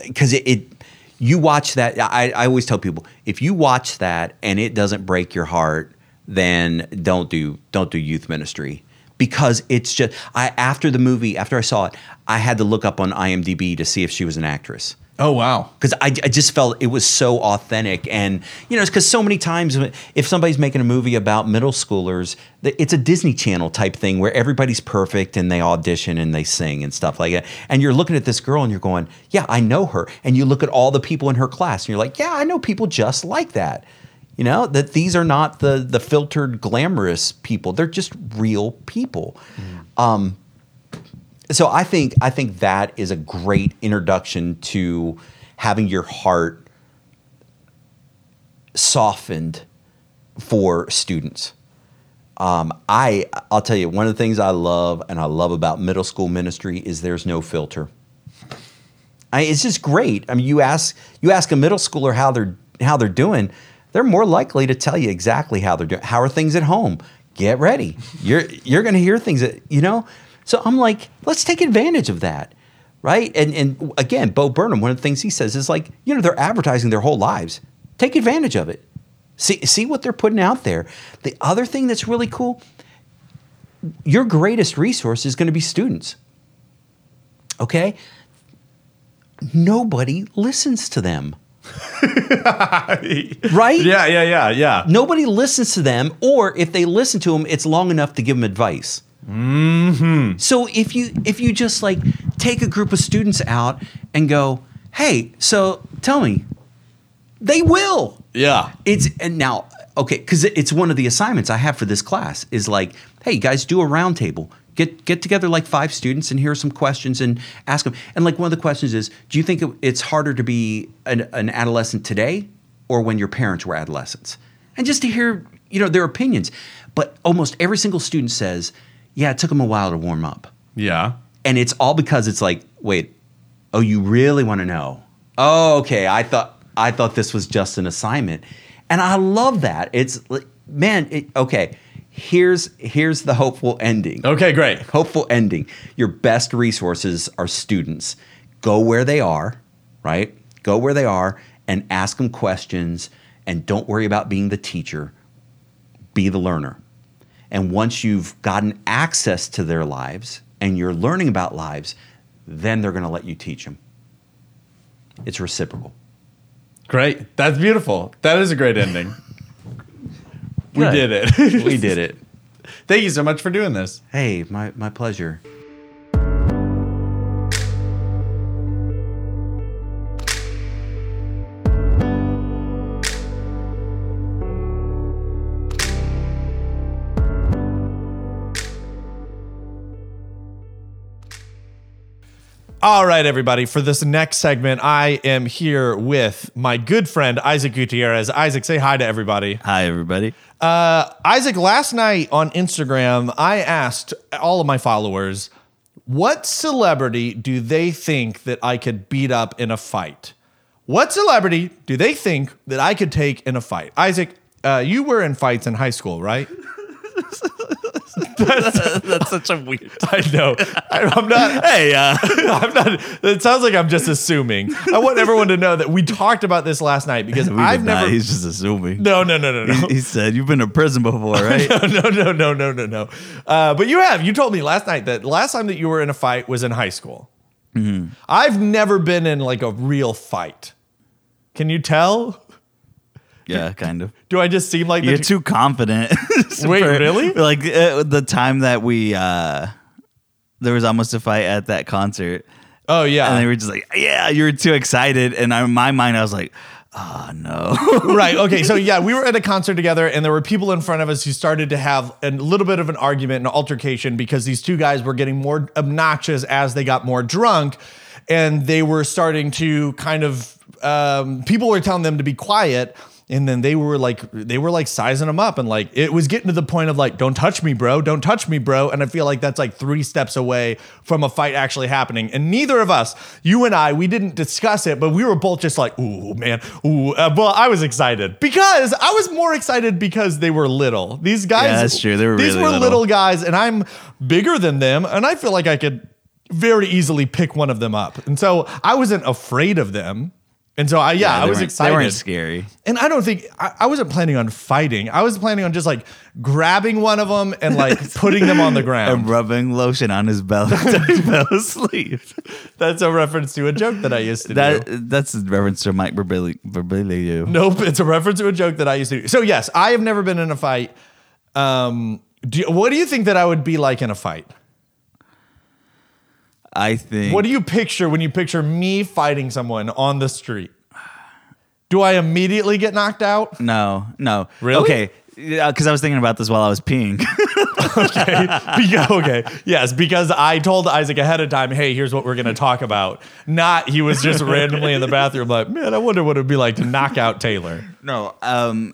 because it, it. You watch that. I, I always tell people if you watch that and it doesn't break your heart, then don't do don't do youth ministry because it's just. I after the movie after I saw it, I had to look up on IMDb to see if she was an actress Oh wow! because I, I just felt it was so authentic. And you know it's because so many times if somebody's making a movie about middle schoolers it's a disney channel type thing where everybody's perfect and they audition and they sing and stuff like that. And you're looking at this girl and you're going yeah i know her. And you look at all the people in her class and you're like yeah i know people just like that. You know that these are not the the filtered glamorous people. They're just real people. Um, so I think I think that is a great introduction to having your heart softened for students. Um, I I'll tell you one of the things I love and I love about middle school ministry is there's no filter. I, it's just great. I mean, you ask you ask a middle schooler how they're how they're doing, they're more likely to tell you exactly how they're doing. How are things at home? Get ready. You're you're going to hear things that you know. So I'm like, let's take advantage of that, right? And and again, Bo Burnham, one of the things he says is like, you know, they're advertising their whole lives. Take advantage of it. See see what they're putting out there. The other thing that's really cool, your greatest resource is going to be students. Okay? Nobody listens to them. <laughs> right? Yeah, yeah, yeah, yeah. Nobody listens to them, or if they listen to them, it's long enough to give them advice. Mm-hmm. So if you if you just like take a group of students out and go, hey, so tell me, they will. Yeah. It's and now okay because it's one of the assignments I have for this class is like, hey guys, do a roundtable. Get get together like five students and here are some questions and ask them. And like one of the questions is, do you think it's harder to be an, an adolescent today or when your parents were adolescents? And just to hear you know their opinions. But almost every single student says, yeah, it took them a while to warm up Yeah. and it's all because it's like, wait, oh, you really want to know? Oh, okay. I thought I thought this was just an assignment, and I love that. It's like, man, it, okay. Here's here's the hopeful ending. Okay, great. Hopeful ending. Your best resources are students. Go where they are, right? Go where they are and ask them questions, and don't worry about being the teacher. Be the learner. And once you've gotten access to their lives and you're learning about lives, then they're going to let you teach them. It's reciprocal. Great. That's beautiful. That is a great ending. <laughs> we did it. We did it. <laughs> Thank you so much for doing this. Hey, my, my pleasure. All right, everybody. For this next segment, I am here with my good friend Isaac Gutierrez. Isaac, say hi to everybody. Hi, everybody. Uh, Isaac, last night on Instagram, I asked all of my followers, what celebrity do they think that I could beat up in a fight? What celebrity do they think that I could take in a fight? Isaac, uh, you were in fights in high school, right? <laughs> <laughs> That's such a weird. <laughs> I know. I, I'm not. <laughs> Hey, uh, I'm not. It sounds like I'm just assuming. I want everyone to know that we talked about this last night because we I've did not. never. He's just assuming. no, no, no, no, no. He said you've been to prison before, right? no, no, no, no, no, no, no. Uh, but you have. You told me last night that last time that you were in a fight was in high school. Mm-hmm. I've never been in like a real fight. Can you tell? Yeah, <laughs> kind of. Do I just seem like the You're too confident. <laughs> Wait, really? Like uh, the time that we uh there was almost a fight at that concert, Oh yeah. and they were just like, "Yeah, you were too excited." And I, in my mind, I was like, "Oh no." <laughs> right. Okay. So yeah, we were at a concert together, and there were people in front of us who started to have a little bit of an argument, an altercation, because these two guys were getting more obnoxious as they got more drunk, and they were starting to kind of. Um, people were telling them to be quiet. And then they were like, they were like sizing them up, and like it was getting to the point of like, don't touch me, bro, don't touch me, bro. And I feel like that's like three steps away from a fight actually happening. And neither of us, you and I, we didn't discuss it, but we were both just like, ooh, man, ooh. Uh, well, I was excited because I was more excited because they were little. These guys, Yeah, that's true. They were these really were little. little guys, and I'm bigger than them, and I feel like I could very easily pick one of them up. And so I wasn't afraid of them. And so I, yeah, I was excited. They weren't scary. And I don't think I, I wasn't planning on fighting. I was planning on just like grabbing one of them and like <laughs> putting them on the ground. And rubbing lotion on his belly until he fell asleep. That's a reference to a joke that I used to That do. that's a reference to Mike. Birbiglia. Nope, it's a reference to a joke that I used to do. So yes, I have never been in a fight. Um, do, what do you think that I would be like in a fight? I think. What do you picture when you picture me fighting someone on the street? Do I immediately get knocked out? No, no. Really? Okay. Because I was thinking about this while I was peeing. <laughs> Beca- okay. Yes, because I told Isaac ahead of time, hey, here's what we're going to talk about. Not he was just <laughs> randomly in the bathroom, like, man, I wonder what it'd be like to knock out Taylor. no. Um.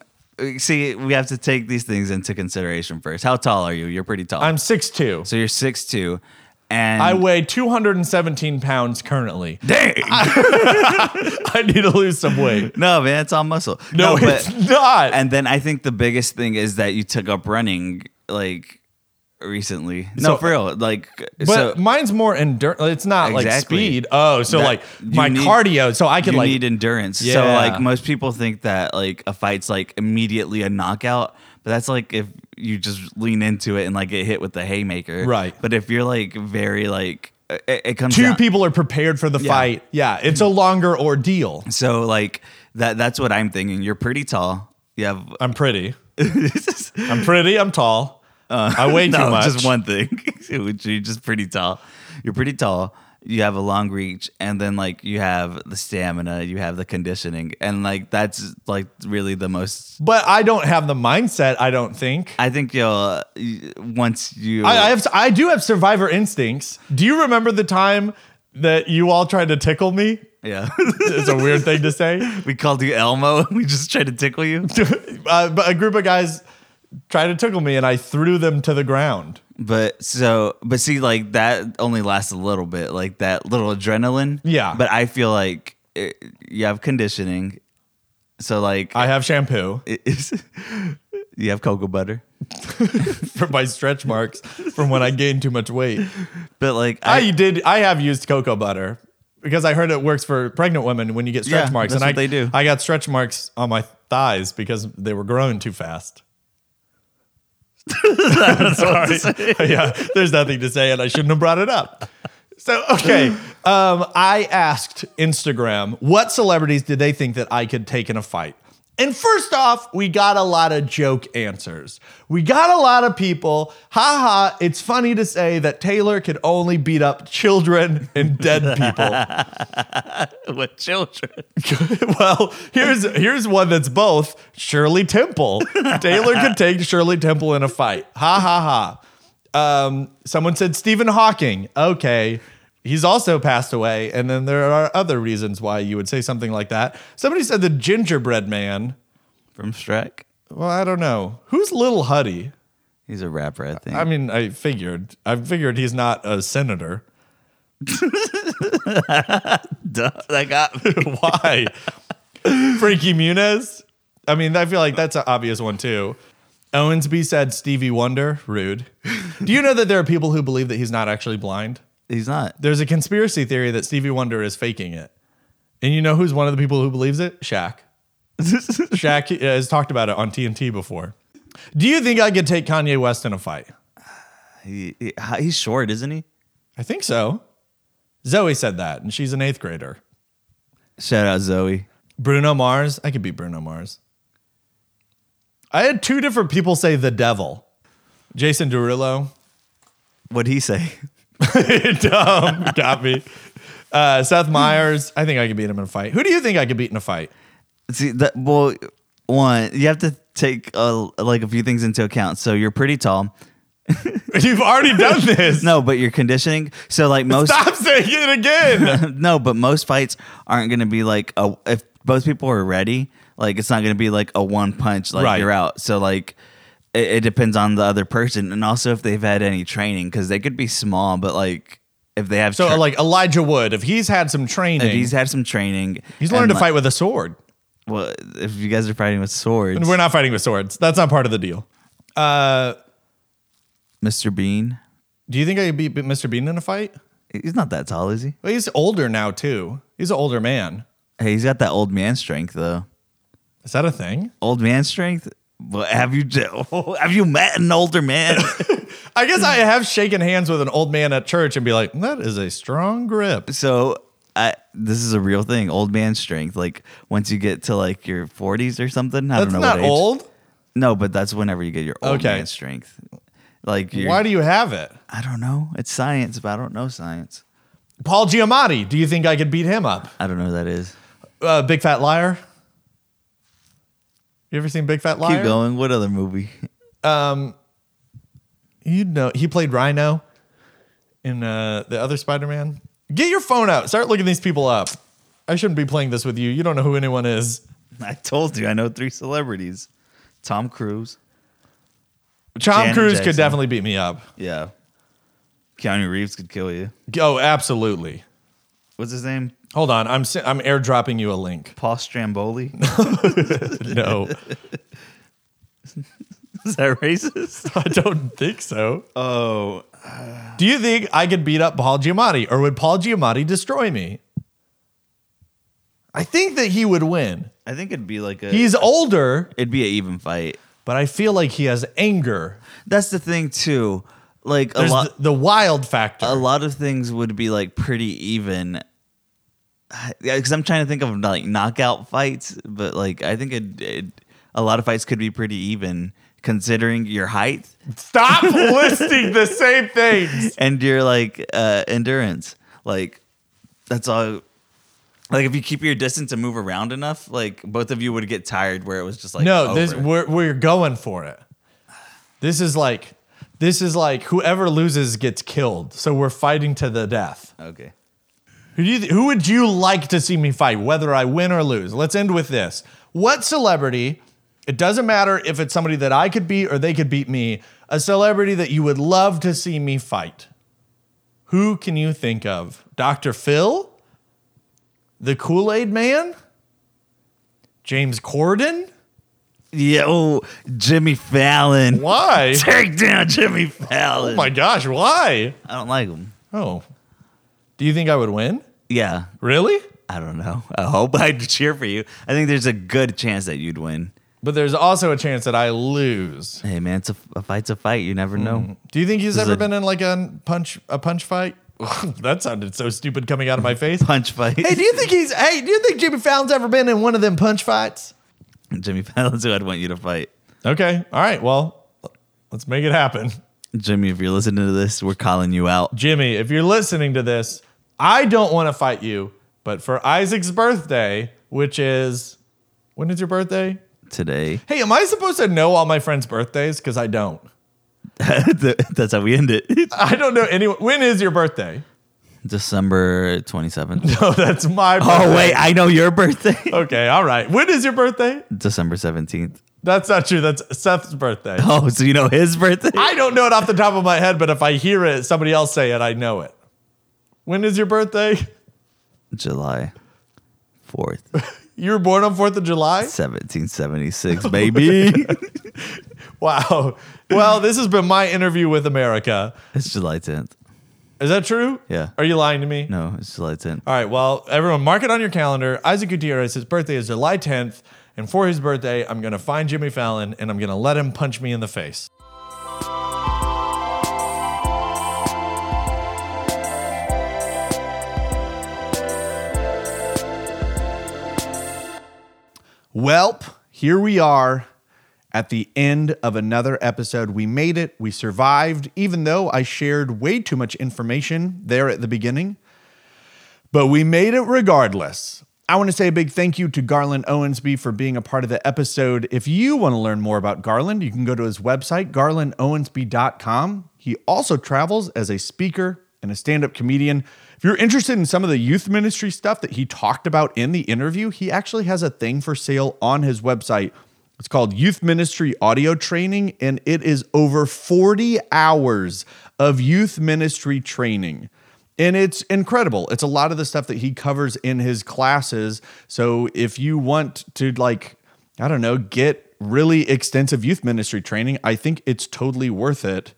See, we have to take these things into consideration first. How tall are you? You're pretty tall. I'm 6'2. so you're six two, and I weigh 217 pounds currently. dang. <laughs> I need to lose some weight. no, man, it's all muscle. No, but it's not. and then I think the biggest thing is that you took up running like recently. No, So- for real. Like, but so mine's more endurance. It's not like speed. Oh, so That- like my need- cardio. So I can you like need endurance. So like most people think that like a fight's like immediately a knockout, but that's like if you just lean into it and like get hit with the haymaker. Right. But if you're like very like it, it comes two down- people are prepared for the Yeah. fight. Yeah, it's a longer ordeal. So like that that's what I'm thinking. You're pretty tall. You have <laughs> I'm pretty. <laughs> I'm pretty. I'm tall. I weigh <laughs> too Uh, much. just one thing. You're just pretty tall. You're pretty tall. You have a long reach, and then like you have the stamina, you have the conditioning, and like that's like really the most. But I don't have the mindset. I don't think. I think you'll uh, once you. I, I have. I do have survivor instincts. Do you remember the time that you all tried to tickle me? yeah. <laughs> It's a weird thing to say. we called you Elmo. <laughs> We just tried to tickle you. <laughs> Uh, but a group of guys tried to tickle me, and I threw them to the ground. But so, but see, like that only lasts a little bit, like that little adrenaline. Yeah. But I feel like it, you have conditioning, so like I have shampoo it's, <laughs> you have cocoa butter, <laughs> for my stretch marks from when I gained too much weight. but like I, did. I have used cocoa butter because I heard it works for pregnant women when you get stretch Yeah, marks. and I, they do. I got stretch marks on my thighs because they were growing too fast. Sorry. <laughs> yeah, there's nothing to say, and I shouldn't have brought it up. So okay, Um, I asked Instagram what celebrities did they think that I could take in a fight. And first off, we got a lot of joke answers. We got a lot of people, haha, it's funny to say that Taylor could only beat up children and dead people. <laughs> With children. <laughs> well, here's here's one that's both Shirley Temple. Taylor could take Shirley Temple in a fight. Ha ha ha. Um, someone said Stephen Hawking. Okay. He's also passed away, and then there are other reasons why you would say something like that. Somebody said the gingerbread man. From Shrek. Well, I don't know. Who's Little Huddy? He's a rapper, I think. I mean, I figured. I figured he's not a senator. <laughs> Duh, that got. <laughs> Why? Frankie Muniz? I mean, I feel like that's an obvious one too. Owensby said Stevie Wonder. Rude. Do you know that there are people who believe that he's not actually blind? He's not. There's a conspiracy theory that Stevie Wonder is faking it. And you know who's one of the people who believes it? Shaq. <laughs> Shaq uh, has talked about it on TNT before. Do you think I could take Kanye West in a fight? He, he- he's short, isn't he? I think so. Zoe said that, and she's an eighth grader. Shout out Zoe. Bruno Mars. I could beat Bruno Mars. I had two different people say the devil. Jason Derulo. What'd he say? <laughs> Dumb. Got me. Uh, Seth Meyers, I think I could beat him in a fight. Who do you think I could beat in a fight? See that well one, you have to take uh, like a few things into account. So you're pretty tall. <laughs> You've already done this. <laughs> No, but you're conditioning. So like most Stop saying it again. no, but most fights aren't going to be like a if both people are ready, like it's not going to be like a one punch like Right. you're out. So like it, it depends on the other person and also if they've had any training because they could be small, but like if they have so, tra- like Elijah Wood, if he's had some training, if he's had some training, he's learned to like- fight with a sword. Well, if you guys are fighting with swords, And we're not fighting with swords. That's not part of the deal. Uh, Mr. Bean, do you think I could beat Mr. Bean in a fight? he's not that tall, is he? Well, he's older now too. He's an older man. Hey, he's got that old man strength though. Is that a thing? Old man strength. Well, have you <laughs> have you met an older man? <laughs> I guess I have shaken hands with an old man at church and be like, that is a strong grip. so I, this is a real thing. Old man strength. Like once you get to like your 40s or something. I That's don't know not what age. old. No, but that's whenever you get your old Okay. man strength. Like Why do you have it? I don't know. It's science, but I don't know science. Paul Giamatti, do you think I could beat him up? I don't know who that is. Uh, Big Fat Liar? You ever seen Big Fat Liar? Keep going. What other movie? You know, he played Rhino in uh, the other Spider Man. Get your phone out. Start looking these people up. I shouldn't be playing this with you. You don't know who anyone is. I told you. I know three celebrities. Tom Cruise. Tom Janet Cruise Jackson. could definitely beat me up. Yeah. Keanu Reeves could kill you. Oh, absolutely. What's his name? Hold on. I'm si- I'm airdropping you a link. Paul Stramboli. <laughs> No, <laughs> Is that racist? I don't think so. Oh, Do you think I could beat up Paul Giamatti or would Paul Giamatti destroy me? I think that he would win. I think it'd be like a. He's older, It'd be an even fight. but I feel like he has anger. That's the thing too. Like a There's lot. the, the wild factor. a lot of things would be like pretty even. Yeah, because I'm trying to think of like knockout fights, but like I think it, it, a lot of fights could be pretty even considering your height Stop <laughs> listing the same things. and your like uh, endurance. Like that's all. Like if you keep your distance and move around enough, like both of you would get tired. Where it was just like no, this over. we're we're going for it. This is like this is like whoever loses gets killed. So we're fighting to the death. okay. Who, you, who would you like to see me fight, whether I win or lose? Let's end with this. What celebrity, it doesn't matter if it's somebody that I could beat or they could beat me, a celebrity that you would love to see me fight? Who can you think of? Dr. Phil? The Kool Aid Man? James Corden? Yo, oh, Jimmy Fallon. Why? <laughs> Take down Jimmy Fallon. Oh my gosh, why? I don't like him. Oh. Do you think I would win? Yeah, Really? I don't know. I hope I'd cheer for you. I think there's a good chance that you'd win. But there's also a chance that I lose. Hey man, it's a, a fight's a fight. You never know. Mm. Do you think he's This is ever a- been in like a punch a punch fight? <laughs> that sounded so stupid coming out of my face. Punch fight. hey, do you think he's? Hey, do you think Jimmy Fallon's ever been in one of them punch fights? Jimmy <laughs> Fallon's who I'd want you to fight. Okay, all right. Well, let's make it happen. Jimmy, if you're listening to this, we're calling you out. Jimmy, if you're listening to this, I don't want to fight you, but for Isaac's birthday, which is when is your birthday? today. Hey, am I supposed to know all my friends' birthdays? Because I don't. <laughs> That's how we end it. <laughs> I don't know anyone. When is your birthday? December 27th. <laughs> No, that's my oh, birthday. Oh, wait, I know your birthday. Okay, all right. When is your birthday? December 17th. That's not true. That's Seth's birthday. Oh, so you know his birthday? I don't know it off the top of my head, but if I hear it, somebody else say it, I know it. When is your birthday? July 4th, <laughs> You were born on 4th of July? 1776, <laughs> baby. <laughs> Wow. Well, this has been my interview with America. it's July 10th. Is that true? Yeah. Are you lying to me? No, it's July 10th. All right. Well, everyone, mark it on your calendar. Isaac Gutierrez, his birthday is July 10th. And for his birthday, I'm going to find Jimmy Fallon and I'm going to let him punch me in the face. Welp, here we are at the end of another episode. We made it. We survived, even though I shared way too much information there at the beginning. But we made it regardless. I want to say a big thank you to Garland Owensby for being a part of the episode. If you want to learn more about Garland, you can go to his website, garlandowensby.com. He also travels as a speaker and a stand up comedian. If you're interested in some of the youth ministry stuff that he talked about in the interview, he actually has a thing for sale on his website. It's called Youth Ministry Audio Training, and it is over 40 hours of youth ministry training. And it's incredible. It's a lot of the stuff that he covers in his classes. So if you want to, like, I don't know, get really extensive youth ministry training, I think it's totally worth it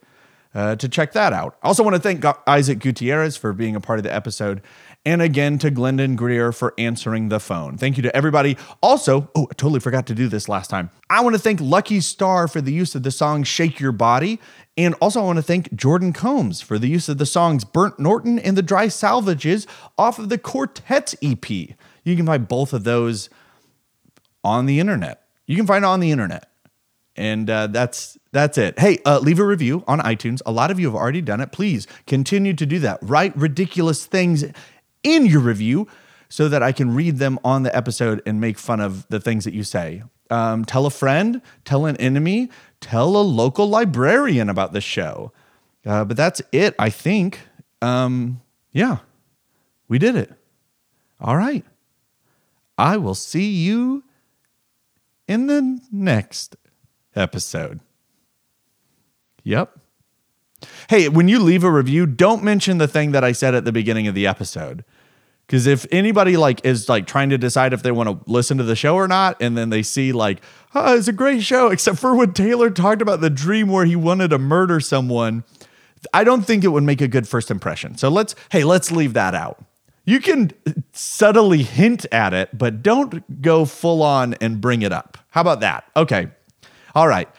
uh, to check that out. I also want to thank Isaac Gutierrez for being a part of the episode. And again to Glendon Greer for answering the phone. Thank you to everybody. Also, oh, I totally forgot to do this last time. I want to thank Lucky Star for the use of the song Shake Your Body. And also, I want to thank Jordan Combs for the use of the songs Burnt Norton and the Dry Salvages off of the Quartets EP. You can find both of those on the internet. You can find it on the internet. And uh, that's that's it. Hey, uh, leave a review on iTunes. A lot of you have already done it. Please continue to do that. Write ridiculous things in your review so that I can read them on the episode and make fun of the things that you say. Um, tell a friend, tell an enemy, tell a local librarian about the show. Uh, but that's it, I think. Um, yeah, we did it. All right. I will see you in the next episode. Yep. Hey, when you leave a review, don't mention the thing that I said at the beginning of the episode. Because if anybody like is like trying to decide if they want to listen to the show or not, and then they see like, oh, it's a great show, <laughs> except for when Taylor talked about the dream where he wanted to murder someone, I don't think it would make a good first impression. So let's, hey, let's leave that out. You can subtly hint at it, but don't go full on and bring it up. How about that? Okay. All right.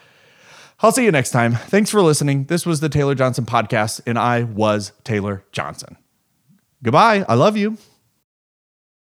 I'll see you next time. Thanks for listening. This was the Taylor Johnson podcast, and I was Taylor Johnson. Goodbye. I love you.